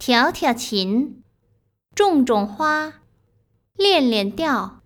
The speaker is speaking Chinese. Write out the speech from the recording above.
调调琴，种种花，练练调。